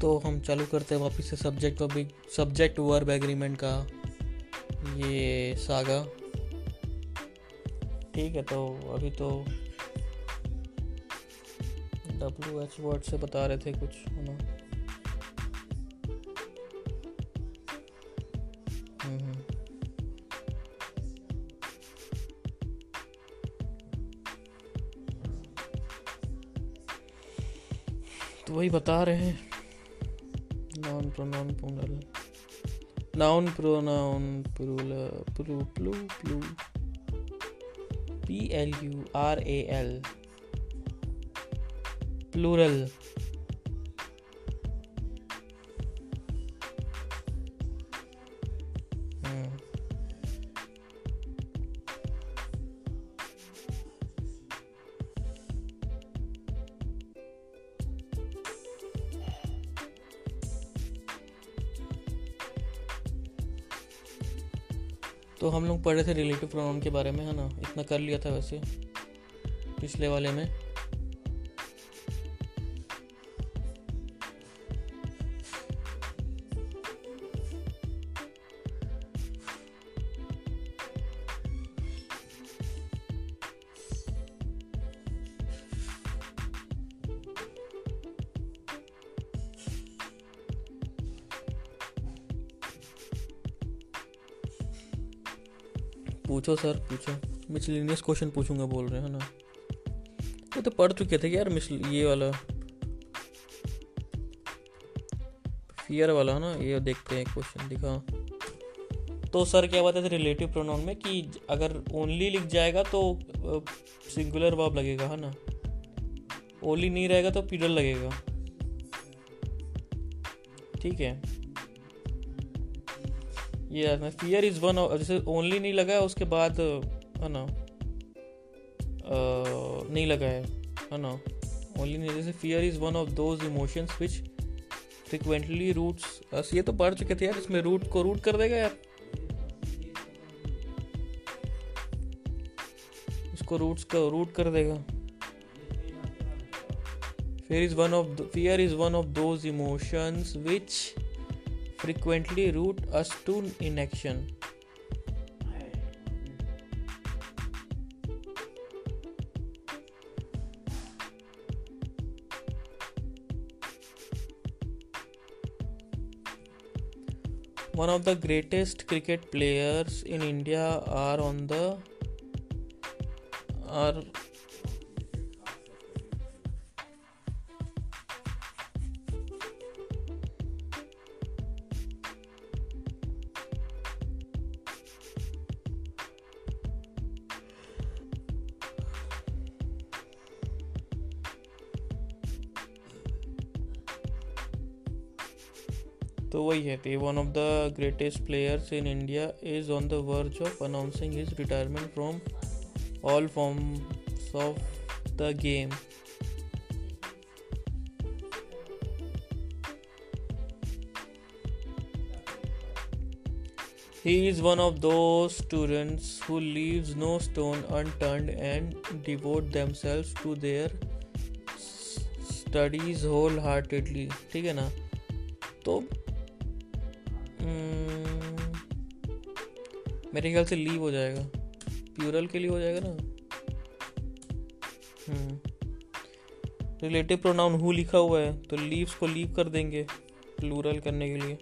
तो हम चालू करते हैं वापस से सब्जेक्ट सब्जेक्ट वर्ब एग्रीमेंट का ये सागा ठीक है तो अभी तो डब्ल्यू एच वर्ड से बता रहे थे कुछ ना? हम्म। तो वही बता रहे हैं। noun pronoun plural noun pronoun plural plu plu plu p l u r a l. Plural. हम लोग पढ़ रहे थे रिलेटिव प्रोनाउन के बारे में, है ना? इतना कर लिया था वैसे, पिछले वाले में। पूछो सर, पूछो। मिसलिनियस क्वेश्चन पूछूँगा बोल रहे हैं ना? वो तो पढ़ चुके थे यार मिसल, ये वाला। फियर वाला ना, ये देखते हैं क्वेश्चन, दिखा। तो सर, क्या बात है रिलेटिव प्रोनाउन में कि अगर ओनली लिख जाएगा तो सिंगुलर वर्ब लगेगा, है ना? ओनली नहीं रहेगा तो पीडल लगेगा। ठीक है। ये मैं फियर इज़ वन ऑफ़ जैसे ओनली नहीं लगा है, उसके बाद, है ना? नहीं लगा है है ना? ओनली नहीं, जैसे fear is one of those emotions which frequently roots बस ये तो पढ़ चुके थे यार, इसमें रूट को रूट कर देगा यार। इसको रूट्स का रूट कर देगा। Fear is one of fear is one of those emotions which frequently root us to inaction. One of the greatest cricket players in India are on the are तो वही है कि one of the greatest players in India is on the verge of announcing his retirement from all forms of the game He is one of those students who leaves no stone unturned and devote themselves to their studies wholeheartedly. ठीक है ना तो हम्म, मेरे ख्याल से leave हो जाएगा। Plural के लिए हो जाएगा ना? रिलेटिव प्रोनाउन हु लिखा हुआ है तो लीव्स को लीव कर देंगे प्लूरल करने के लिए।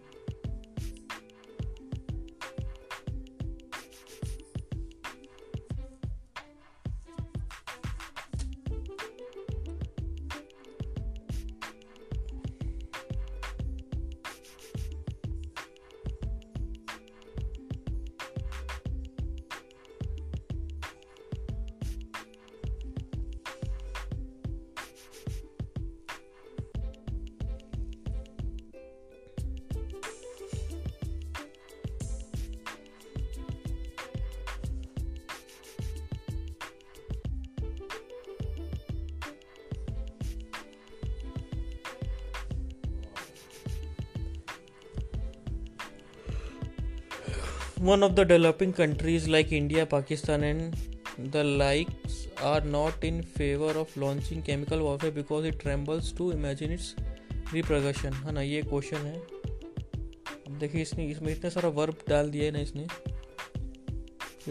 One of the developing countries like India, Pakistan, and the likes are not in favor of launching chemical warfare because it trembles to imagine its रिप्रगशन है ना ये क्वेश्चन है। अब देखिए इसने इसमें इतने सारा वर्ब डाल दिया है ना इसने।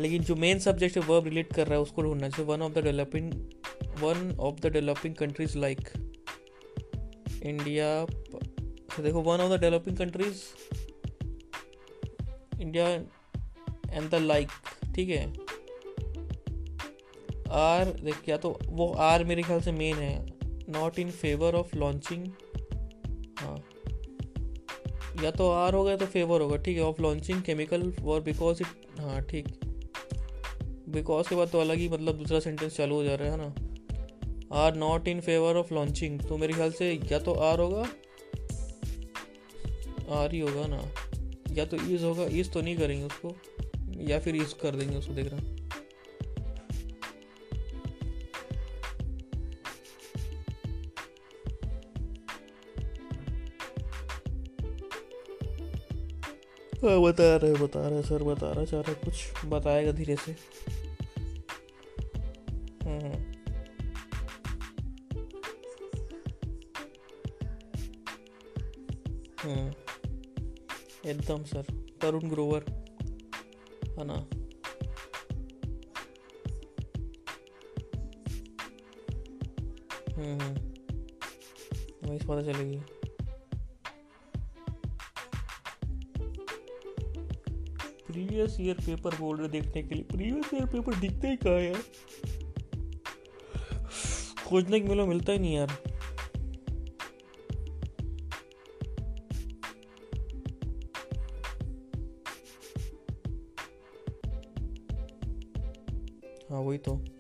लेकिन जो मेन सब्जेक्ट है वर्ब रिलेट कर रहा है उसको ढूंढना चाहिए one of the developing one of the developing countries like India देखो one of the developing countries India and the like ठीक है? आर देख क्या तो वो आर मेरे ख्याल से मेन है। Not in favour of launching हाँ। या तो आर होगा तो फेवर होगा, ठीक है of launching chemical for because it हाँ ठीक। बिकॉज़ के बाद तो अलग ही मतलब दूसरा सेंटेंस चालू हो जा रहा है ना? Are not in favour of launching तो मेरे ख्याल से या तो आर होगा आर ही होगा ना? या तो ईज होगा ईज तो नहीं करेंगे उसको। या फिर यूज़ कर देंगे उसको देख रहे हाँ। बता रहे बता रहे सर बता रहा चाह रहा कुछ। बताएगा धीरे से। हम्म हम्म। एकदम सर। तरुण ग्रोवर। है ना हम्म हमें पता चलेगी प्रीवियस ईयर पेपर बोल रहे देखने के लिए। प्रीवियस ईयर पेपर दिखते ही कहा यार? खोजने के मिलो, मिलता ही नहीं यार। 8.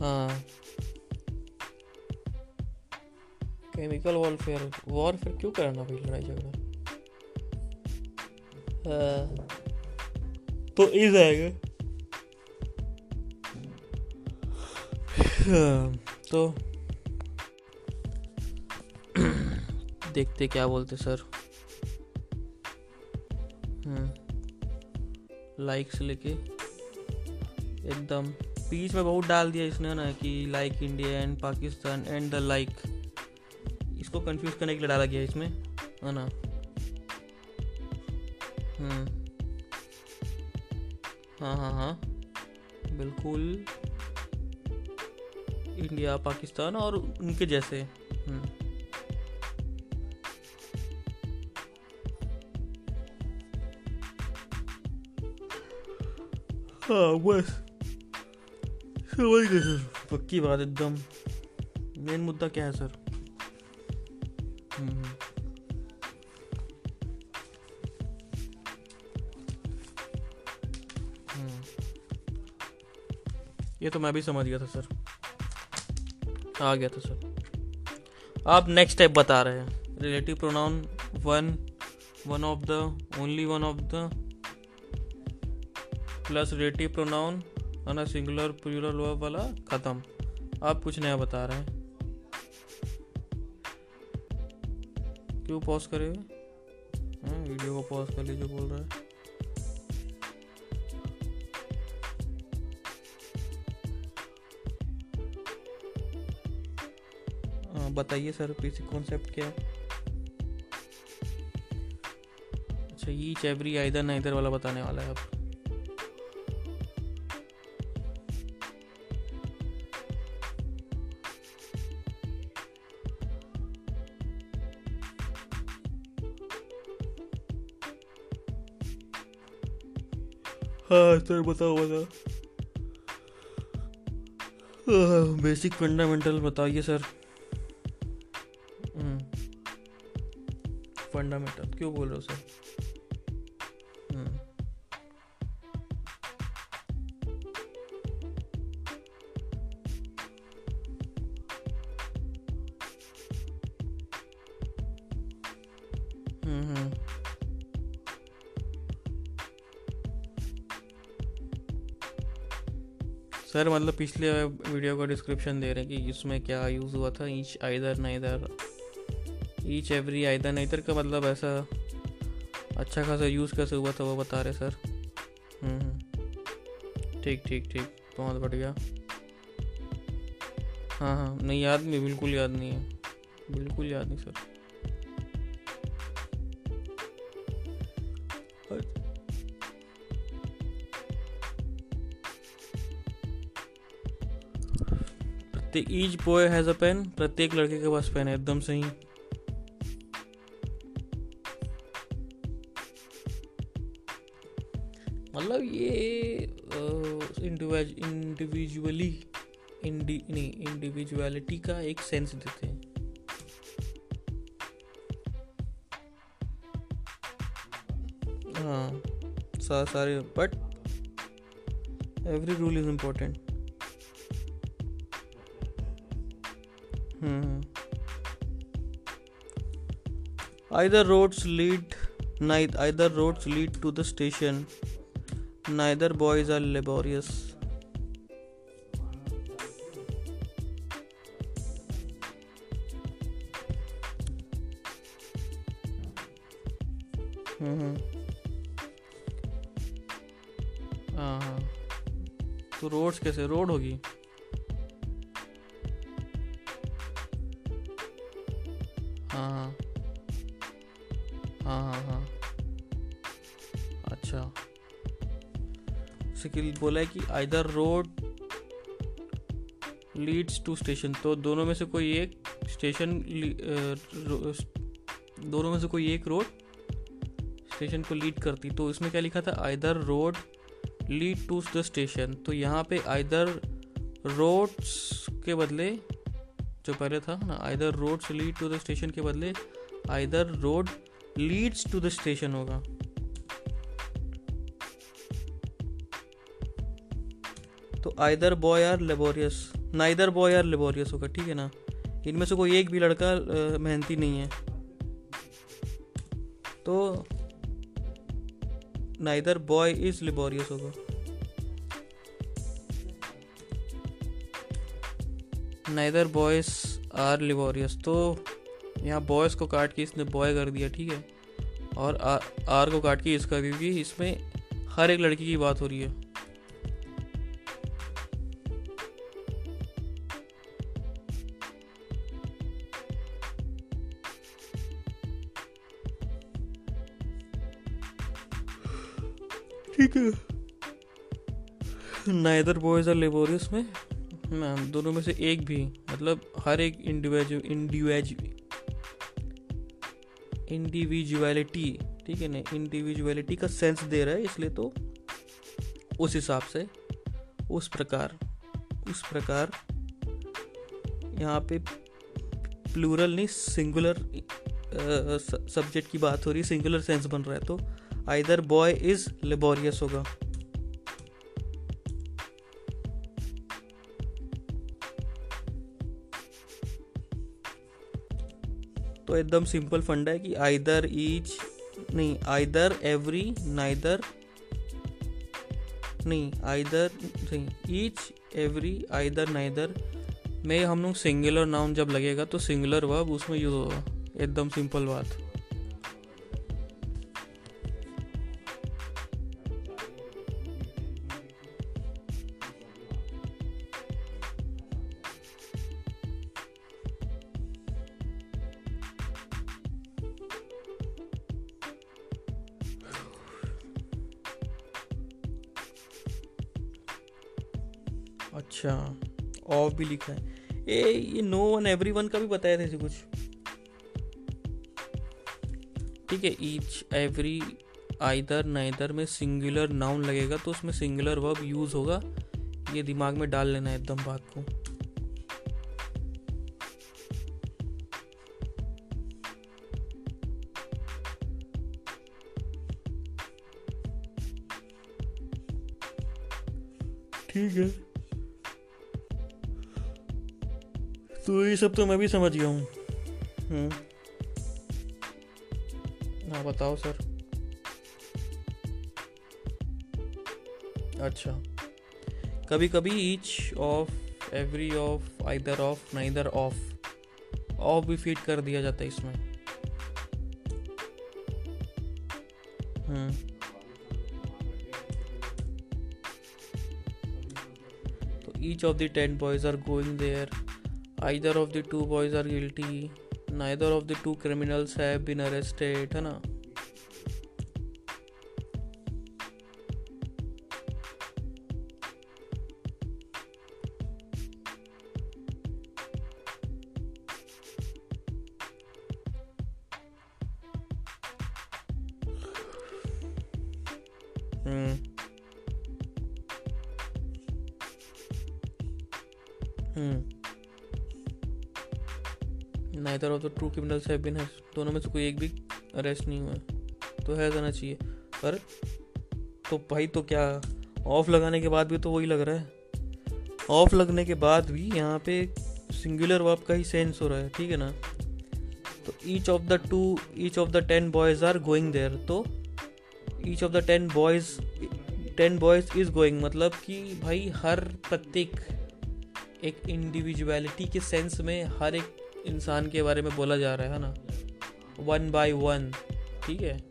हाँ। केमिकल वॉरफेयर वॉरफेयर क्यों करना भाई लड़ाई झगड़ा? हाँ, तो इज़ आएगा हाँ, तो देखते क्या बोलते सर। लाइक से लेके एकदम बीच में बहुत डाल दिया इसने ना कि like India and Pakistan and the like इसको कंफ्यूज करने के लिए डाला गया इसमें, है ना? हम्म। हाँ हाँ हाँ। बिल्कुल। इंडिया पाकिस्तान और उनके जैसे। हम्म। हाँ बस। गए सर पक्की बात, एकदम। मेन मुद्दा क्या है सर हम्म। ये तो मैं भी समझ गया था सर आ गया था सर आप नेक्स्ट स्टेप बता रहे हैं। Relative pronoun one one of the only one of the plus relative pronoun है ना सिंगुलर प्लूरल वर्ब वाला खत्म। आप कुछ नया बता रहे हैं। क्यों पॉज करे वीडियो को पॉज कर लीजिए बोल रहा है। हाँ, बताइए सर पीसी कॉन्सेप्ट क्या है? अच्छा ईच एवरी आइदर ना इधर वाला बताने वाला है अब। हाँ सर बताओ बताओ। बेसिक फंडामेंटल बताइए सर। फंडामेंटल क्यों बोल रहे हो सर? सर मतलब पिछले वीडियो का डिस्क्रिप्शन दे रहे हैं कि इसमें क्या यूज़ हुआ था each either neither each every either neither का मतलब ऐसा अच्छा खासा यूज़ कैसे हुआ था वो बता रहे सर। हम्म, हम्म। ठीक ठीक ठीक। बहुत बढ़िया। हाँ हाँ। नहीं याद नहीं बिल्कुल याद नहीं है। बिल्कुल याद नहीं सर। प्रत्येक each boy has a pen प्रत्येक लड़के के पास पेन है, एकदम सही। मतलब ये इंडिविजुअली इंडि नहीं इंडिविजुअलिटी का एक सेंस देते हैं। हाँ सारे but every rule is important either roads lead either roads lead to the station neither boys are laborious हम्म हाँ हाँ तो रोड्स कैसे रोड होगी सिकिल बोला है कि either road leads to station तो दोनों में से कोई एक स्टेशन दोनों में से कोई एक रोड स्टेशन को लीड करती. तो इसमें क्या लिखा था? Either road lead to the station तो यहाँ पे आइदर रोड्स के बदले, जो पहले था ना either roads lead to the station के बदले either road leads to the station होगा. तो either boy are laborious neither boy are laborious होगा, ठीक है ना? इनमें से कोई एक भी लड़का मेहनती नहीं है। तो नाइदर बॉय इज़ लेबोरियस होगा। नाइदर बॉयज़ आर लिबोरियस तो यहाँ बॉयज़ को काट के इसने बॉय कर दिया, ठीक है? और आर को काट के इस इसका क्योंकि इसमें हर एक लड़की की बात हो रही है। नाइदर बॉयज़ आर लेबोरियस में? दोनों में से एक भी मतलब हर एक इंडिविजुअल इंडिविजुअलिटी ठीक है ना? इंडिविजुअलिटी का सेंस दे रहा है, इसलिए तो उस हिसाब से, उस प्रकार उस प्रकार यहाँ पे प्लूरल नहीं सिंगुलर सब्जेक्ट की बात हो रही है सिंगुलर सेंस बन रहा है तो आइदर बॉय इज़ लेबोरियस होगा। तो एकदम सिंपल फंडा है कि आइदर ईच, नहीं, आइदर एवरी, नाइदर, नहीं, आइदर, नहीं, ईच एवरी, आइदर, नाइदर। में हम लोग सिंगुलर नाउन जब लगेगा तो सिंगुलर वर्ब उसमें यूज़ होगा। एकदम सिंपल बात। भी लिखा है। ए, ये नो वन एवरी वन का भी बताया था कुछ। ठीक है ईच एवरी आइदर नाइदर में सिंगुलर नाउन लगेगा तो उसमें सिंगुलर वर्ब यूज़ होगा। ये दिमाग में डाल लेना एकदम बात को। ठीक है। तो ये सब तो मैं भी समझ गया हूँ। हाँ बताओ सर। अच्छा। कभी कभी each of every of either of neither of of भी फ़ीड कर दिया जाता है इसमें। हम्म। तो each of the ten boys are going either of the two boys are guilty. Neither of the two criminals have been arrested है ना? टू क्रिमिनल्स हैव बीन दोनों में से कोई एक भी अरेस्ट नहीं हुआ तो है जाना चाहिए। पर तो भाई तो क्या ऑफ़ लगाने के बाद भी तो वही लग रहा है। ऑफ़ लगने के बाद भी यहाँ पे सिंगुलर वर्ब का ही सेंस हो रहा है, ठीक है ना? तो each of the two each of the ten boys are going there तो each of the ten boys ten boys is going मतलब कि भाई हर प्रत्येक एक इंडिविजुअलिटी के सेंस में हर एक इंसान के बारे में बोला जा रहा है ना? वन बाय वन ठीक है?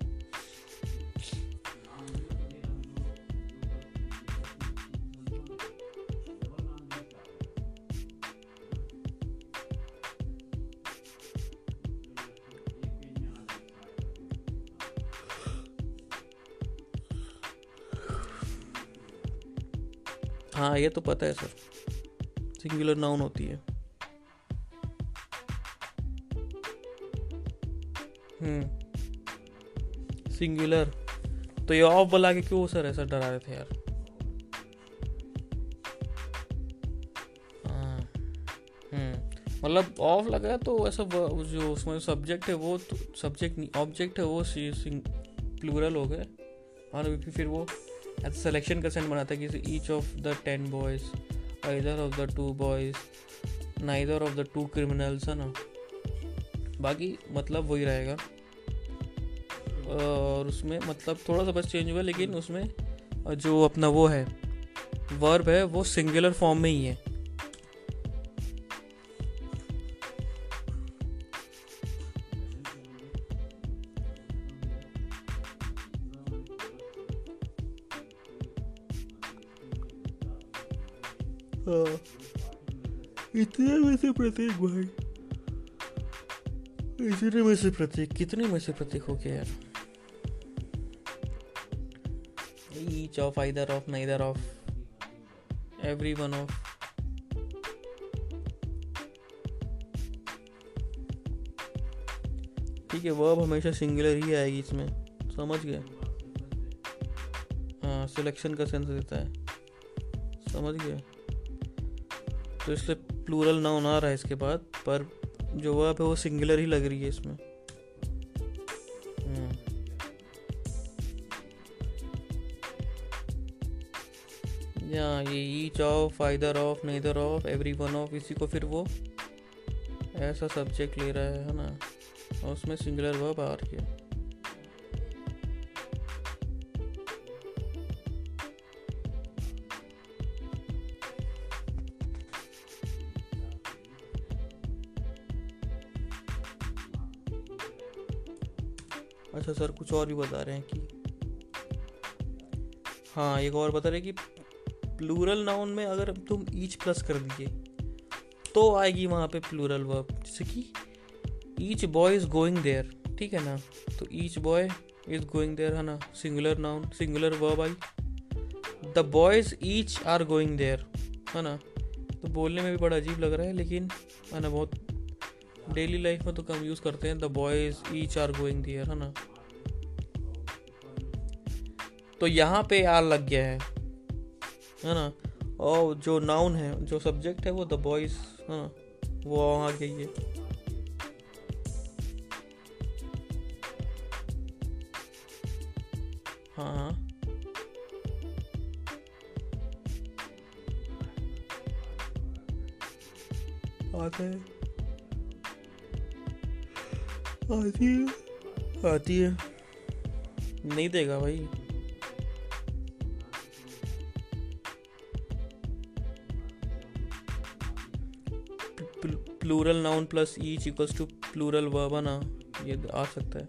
हाँ ये तो पता है सर। सिंगुलर नाउन होती है। सिंगुलर तो ये ऑफ़ बुला के क्यों सर ऐसा डरा रहे थे यार? हाँ, हम्म। मतलब ऑफ़ लगा तो ऐसा जो उसमें सब्जेक्ट है वो तो सब्जेक्ट नहीं ऑब्जेक्ट है वो प्लूरल हो गए। और फिर वो सिलेक्शन का सेंट बनाता है कि each of the ten boys either of the two boys neither of the two criminals है ना। बाकी मतलब वही रहेगा। और उसमें मतलब थोड़ा सा बस चेंज हुआ, लेकिन उसमें जो अपना वो है वर्ब है, वो सिंगुलर फॉर्म में ही है। हाँ। इतने में से प्रत्येक भाई। इतने में से प्रत्येक कितने में से प्रत्येक हो गया यार? Of either of neither of every one of ठीक है वर्ब हमेशा सिंगुलर ही आएगी इसमें। समझ गए? हाँ सिलेक्शन का सेंस देता है। समझ गए? तो इसलिए प्लूरल नाउन आ रहा है इसके बाद, पर जो वर्ब है वो सिंगुलर ही लग रही है इसमें। या ये each of either of neither of every one of इसी को फिर वो ऐसा सब्जेक्ट ले रहा है है ना? और उसमें सिंगुलर वर्ब आ रही है अच्छा सर, कुछ और भी बता रहे हैं कि हाँ एक और बता रहे कि प्लूरल नाउन में अगर तुम ईच प्लस कर दिए तो आएगी वहाँ पे प्लूरल वर्ब जैसे कि each boy is going there ठीक है ना? तो each boy is going there है ना? Singular noun singular verb I. The boys each are going there है ना? तो बोलने में भी बड़ा अजीब लग रहा है, लेकिन, है ना, बहुत डेली लाइफ में तो कम यूज़ करते हैं। The boys each are going there है ना? तो यहाँ पे आर लग गया है। है ना? और जो नाउन है, जो सब्जेक्ट है, वो द बॉयज़ है ना? वो वहाँ गई है हाँ। हाँ। आती है। आती है। नहीं देगा भाई। Plural noun plus each equals to plural verb है ना, ये आ सकता है।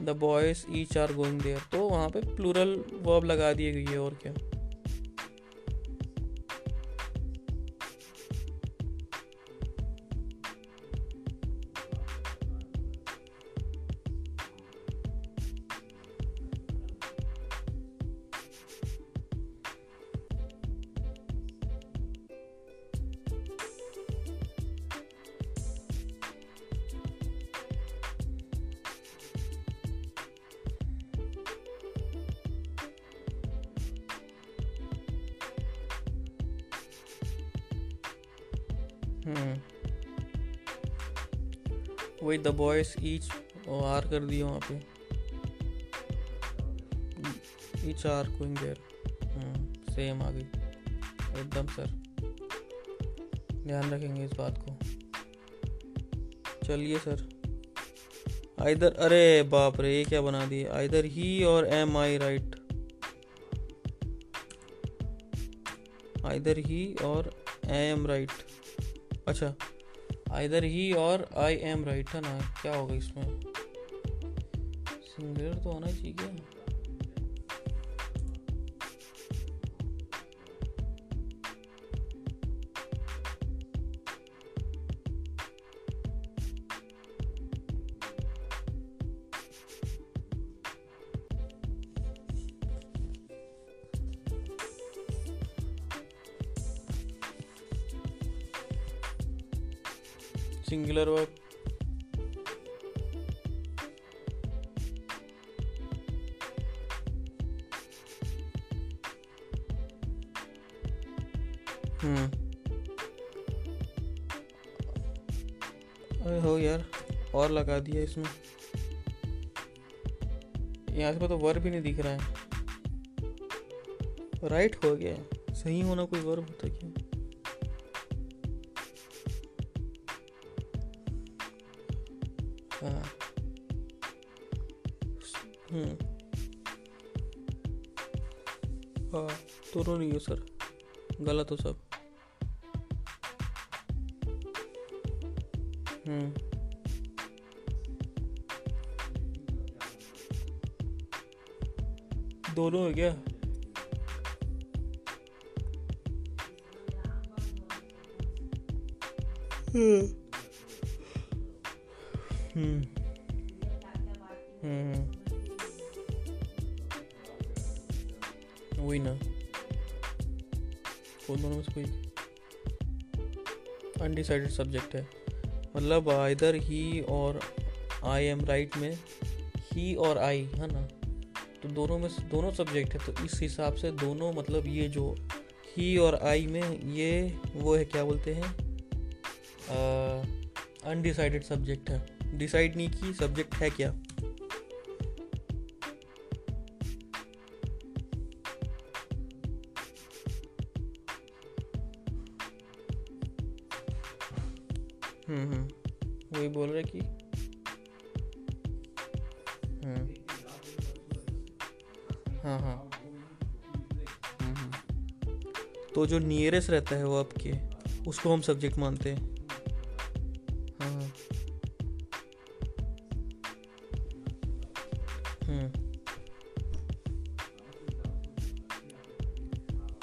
The boys each are going there तो वहाँ पे प्लूरल वर्ब लगा दिए गई है, और क्या? वही द बॉयज़ ईच आर कर दिया वहाँ पे। ईच आर गोइंग सेम आ गई। एकदम सर ध्यान रखेंगे इस बात को। चलिए सर आइदर अरे बाप रे, ये क्या बना दिए? Either he or am I right either he or am right अच्छा। Either he or I am right है ना। क्या होगा इसमें? सिंगुलर तो होना चाहिए। अरे हो यार, और लगा दिया इसमें। यहाँ से तो वर्ब भी नहीं दिख रहा है। राइट हो गया। सही होना कोई वर्ब होता क्या? हाँ। हम्म हाँ दोनों नहीं हो सर। गलत हो सब। है क्या हम्म। हम्म। हम्म। वही ना। कौन दोनों में से कोई अनडिसाइडेड सब्जेक्ट है। मतलब आइदर ही और आई एम राइट में ही और आई है ना? दोनों में दोनों सब्जेक्ट है तो इस हिसाब से दोनों मतलब ये जो ही और आई में ये वो है, क्या बोलते हैं? अनडिसाइडेड सब्जेक्ट है। डिसाइड नहीं की सब्जेक्ट है क्या? जो नियरेस्ट रहता है वो आपके, उसको हम सब्जेक्ट मानते हैं। हाँ। हम्म।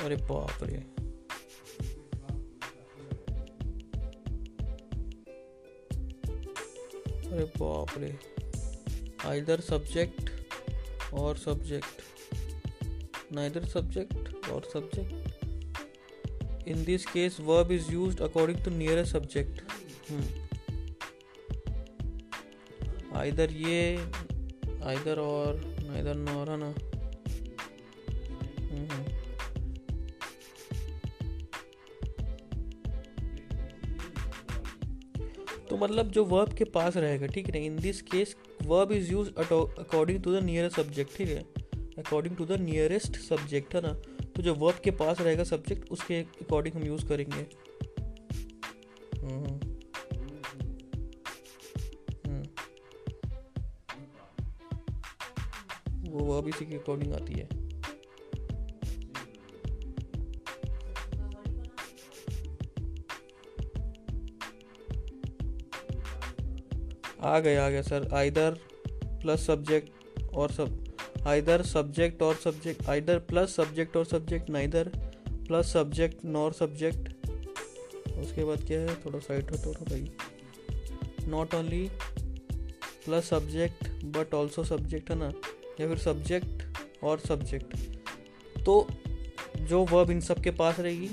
अरे बाप रे। अरे बाप रे। Either subject or subject neither subject or subject this case, verb is used according to nearest subject. Hmm. either ये, either और neither nor, है ना? हम्म तो तो मतलब जो वर्ब के पास रहेगा, ठीक है in this case verb is use according to the nearest subject ठीक है? According to the nearest subject है ना? तो जो वर्ब के पास रहेगा सब्जेक्ट उसके अकॉर्डिंग हम यूज़ करेंगे। हम्म, हम्म। वो वर्ब इसी के अकॉर्डिंग आती है। आ गया आ गया सर आइदर प्लस सब्जेक्ट और सब either subject or subject either plus subject or subject neither plus subject nor subject उसके बाद क्या है? थोड़ा साइड हो थोड़ा भाई। Not only plus subject but also subject है ना? या फिर सब्जेक्ट और सब्जेक्ट तो जो वर्ब इन सब के पास रहेगी,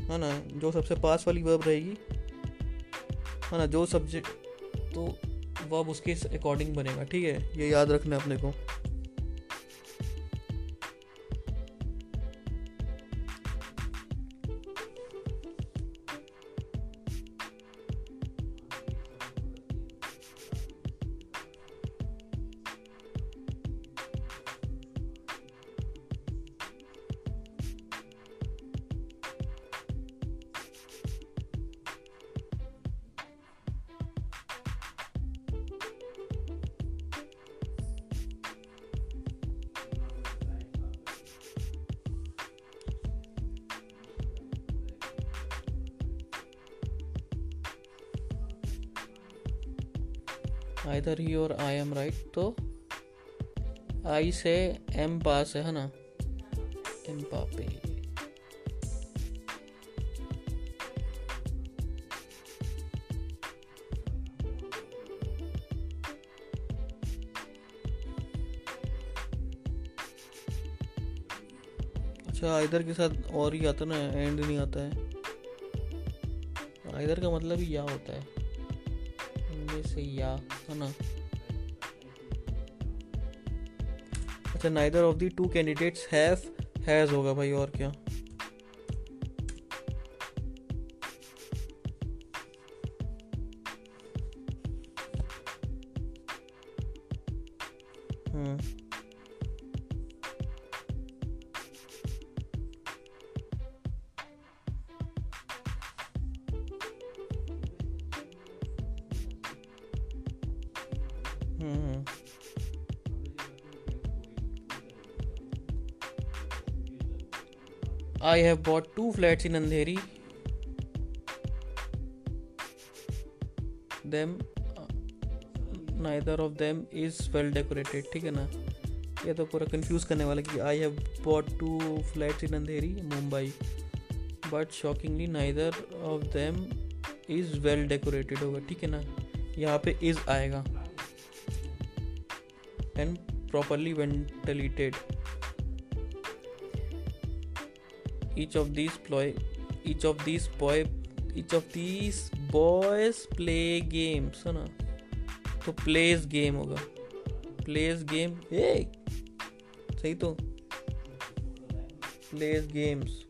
है ना? जो सबसे पास वाली वर्ब रहेगी, है ना? जो सब्जेक्ट तो वर्ब उसके अकॉर्डिंग बनेगा, ठीक है? ये याद रखना अपने को। आइदर ही और आई एम राइट तो आई से एम पास है ना? एम पापे। अच्छा इधर के साथ और ही आता ना एंड नहीं आता है। इधर का मतलब या होता है। से या। है ना। अच्छा neither of the two candidates have has होगा भाई और क्या? I have bought two flats Andheri. Them uh, neither of them is well decorated ठीक है ना? ये तो पूरा कंफ्यूज करने वाला कि I have bought two flats in Andheri Mumbai but shockingly neither of them is well decorated होगा ठीक है ना? यहाँ पे इज़ आएगा. And properly ventilated each of these ploy each of these boy each of these boys play games है ना तो प्लेस गेम होगा प्लेस गेम ए सही तो place games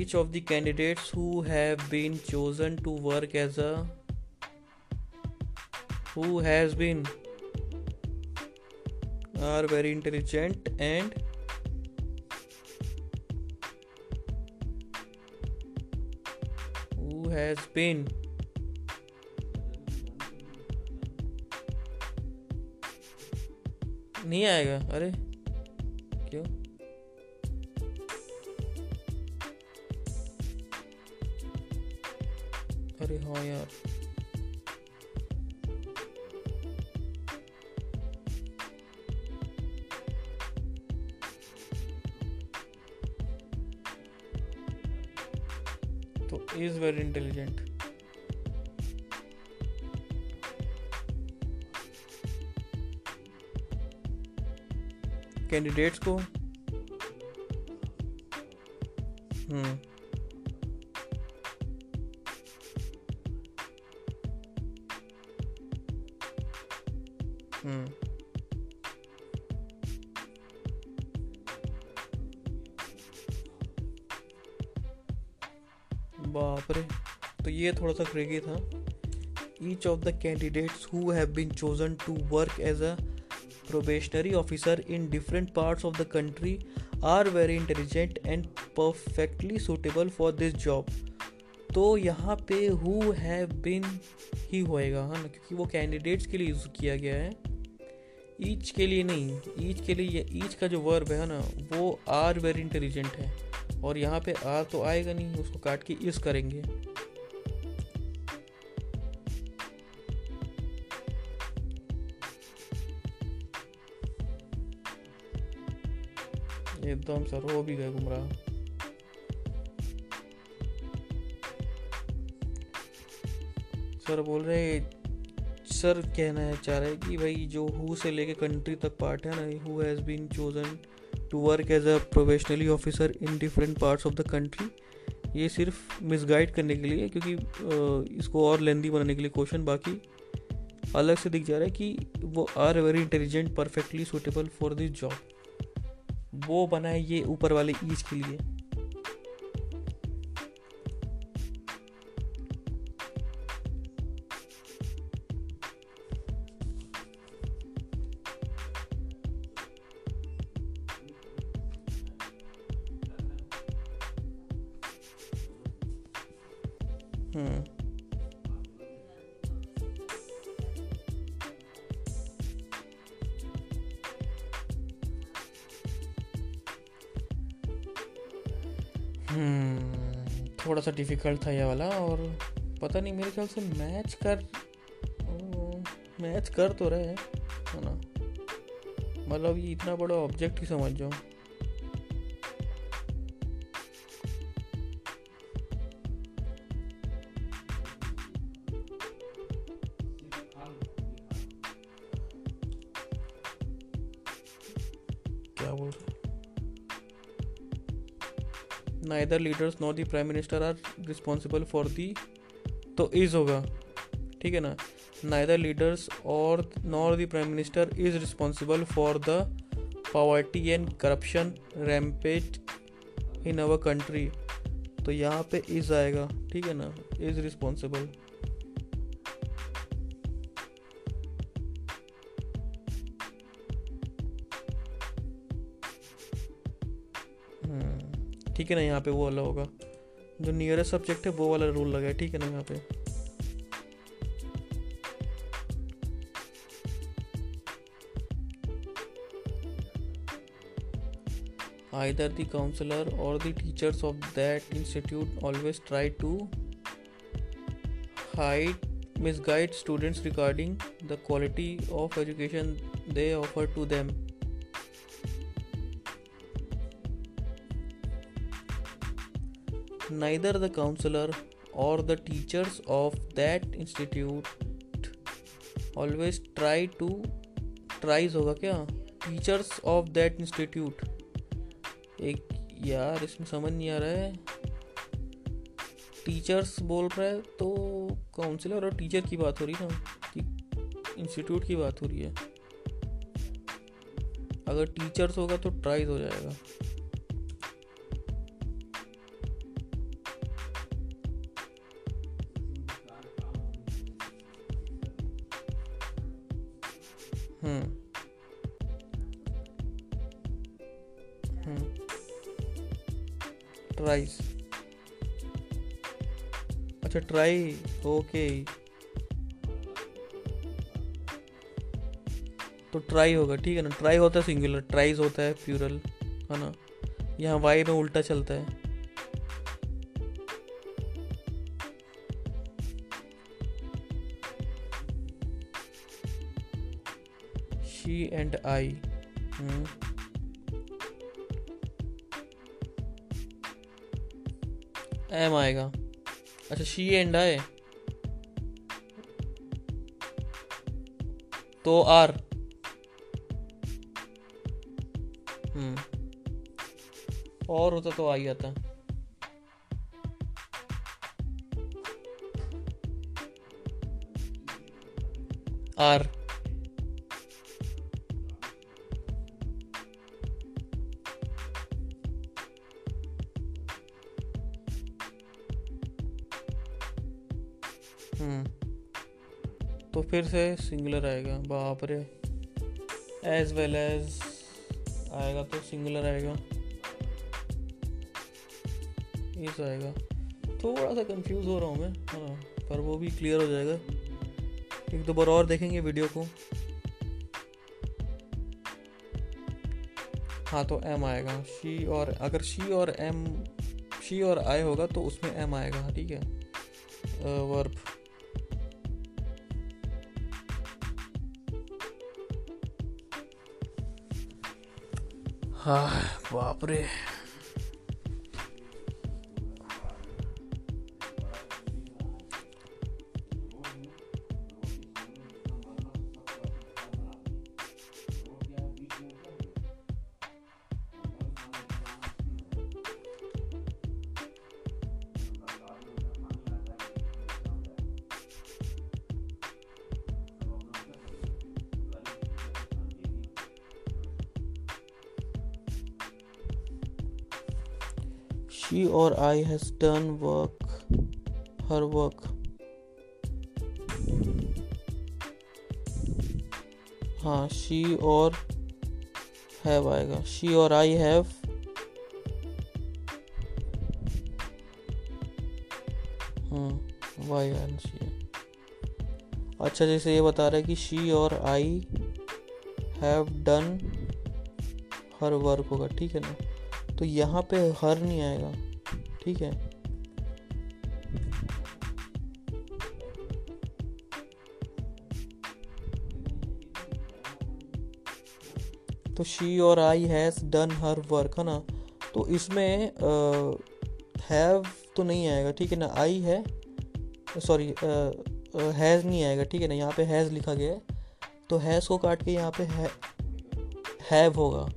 each of the candidates who have been chosen to work as a who has been are very intelligent and who has been नहीं आएगा अरे क्यों अरे हाँ यार आर इंटेलिजेंट कैंडिडेट्स को बाप रे। तो ये थोड़ा सा क्रेगी था। Each of the candidates who have been chosen to work as a probationary officer in different parts of the country are very intelligent and perfectly suitable for this job तो यहाँ पे हु हैव बिन ही होएगा, है ना? क्योंकि वो candidates के लिए यूज़ किया गया है। ईच के लिए नहीं ईच के लिए ईच का जो वर्ब है ना, वो आर वेरी इंटेलिजेंट है। और यहाँ पे आर तो आएगा नहीं, उसको काट के इस करेंगे। एकदम सर हो भी गए गुमराह। सर बोल रहे सर कहना है चाह रहे कि भाई जो हु से लेके कंट्री तक पार्ट है ना who has been chosen to work as a professionally officer in different parts of the country ये सिर्फ़ मिसगाइड करने के लिए, क्योंकि इसको और लेंदी बनाने के लिए क्वेश्चन बाकी अलग से दिख जा रहा है कि वो are very intelligent perfectly suitable for this job वो बनाए ये ऊपर वाले ईज के लिए। सा डिफ़िकल्ट था ये वाला और पता नहीं, मेरे ख्याल से मैच कर मैच कर तो रहे है ना? मतलब ये इतना बड़ा ऑब्जेक्ट ही समझ जाओ। Neither leaders nor the prime minister are responsible for the तो इज़ होगा। ठीक है ना? नाइदर लीडर्स और nor the prime minister is responsible for the poverty and corruption rampage in our country तो यहाँ पे इज़ आएगा। ठीक है ना? इज़ रिस्पॉन्सिबल ठीक है ना यहाँ पे वो वाला होगा। जो नियरेस्ट सब्जेक्ट है, वो वाला रूल लगा है, ठीक है ना यहाँ पे। Either the counselor or the teachers of that institute always try to hide miss students regarding the quality of education they offer to them neither the counselor or the teachers of that institute. Always try to, tries होगा क्या? Teachers of that institute एक, यार, इसमें समझ नहीं आ रहा है। Teachers बोल रहा है तो काउंसलर और टीचर की बात हो रही है ना? कि इंस्टीट्यूट की बात हो रही है। अगर टीचर्स होगा तो ट्राइज हो जाएगा। ट्राइस अच्छा ट्राई ओके तो ट्राई होगा, ठीक है ना? ट्राई होता है सिंगुलर ट्राइज होता है प्यूरल है ना? यहाँ वाई में उल्टा चलता है। शी एंड आई एम आएगा। अच्छा शी एंड आई तो आर हम्म। और होता तो आई आता। आर तो फिर से सिंगुलर आएगा, बाप रे। एज वेल एज आएगा तो सिंगुलर आएगा। इस आएगा। थोड़ा सा कंफ्यूज हो रहा हूँ मैं हाँ पर वो भी क्लियर हो जाएगा। एक दो बार और देखेंगे वीडियो को। हाँ तो एम आएगा। शी और, अगर शी और एम शी और आई होगा तो उसमें एम आएगा, ठीक है? वर्ब बाप रे she or I has done work, her work. हाँ शी और हैव आएगा। She or I have Y N C अच्छा जैसे ये बता रहा है कि she or I have done her work होगा, ठीक है ना? तो यहाँ पे हर नहीं आएगा, ठीक है? तो she or I has done her work है ना? तो इसमें हैव तो नहीं आएगा, ठीक है ना? आई है सॉरी हैज़ नहीं आएगा, ठीक है ना? यहाँ पे हैज़ लिखा गया है। तो हैज़ को काट के यहाँ पे हैव होगा,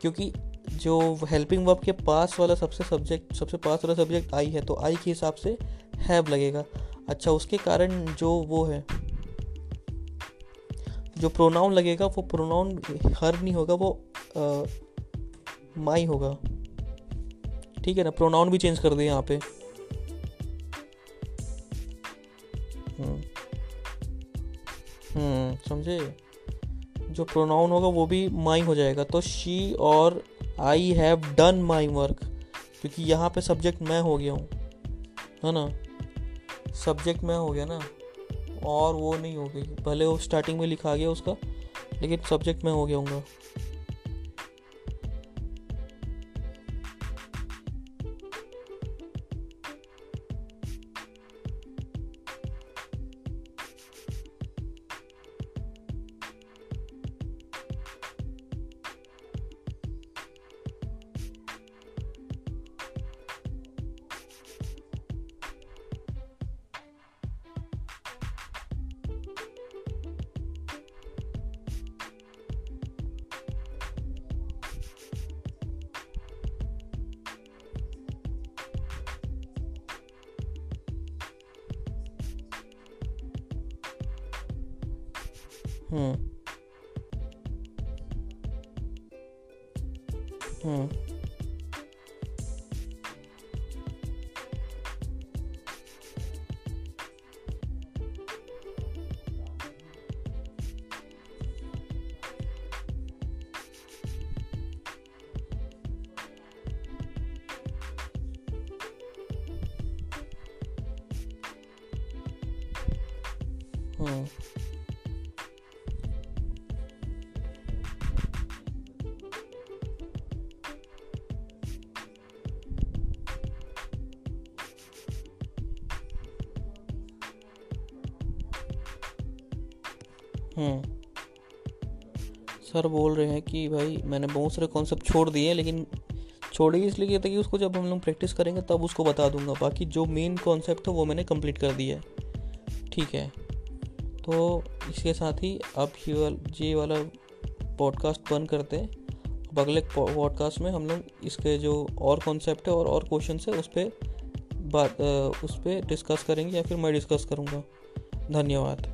क्योंकि जो हेल्पिंग वर्ब के पास वाला सबसे सब्जेक्ट सबसे पास वाला सब्जेक्ट आई है तो आई के हिसाब से हैव लगेगा। अच्छा उसके कारण जो वो है जो प्रोनाउन लगेगा वो प्रोनाउन हर नहीं होगा वो माई होगा। ठीक है ना? प्रोनाउन भी चेंज कर दिए यहाँ पे। हम्म, हम्म समझे? जो प्रोनाउन होगा वो भी माई हो जाएगा। तो she or I have done my work क्योंकि यहाँ पे सब्जेक्ट मैं हो गया हूँ। है ना? सब्जेक्ट मैं हो गया ना? और वो नहीं हो गई। भले वो स्टार्टिंग में लिखा गया उसका, लेकिन सब्जेक्ट मैं हो गया हूँ हम्म सर बोल रहे हैं कि भाई, मैंने बहुत सारे कॉन्सेप्ट छोड़ दिए लेकिन छोड़े इसलिए किया था कि उसको जब हम लोग प्रैक्टिस करेंगे, तब उसको बता दूँगा। बाकी जो मेन कॉन्सेप्ट है वो मैंने कंप्लीट कर दिया है। ठीक है। तो इसके साथ ही अब ये वाला पॉडकास्ट बंद करते हैं। अगले पॉडकास्ट में हम लोग इसके जो और कॉन्सेप्ट है और और क्वेश्चन है, उस पर बात उस पर डिस्कस करेंगे या फिर मैं डिस्कस करूँगा। धन्यवाद।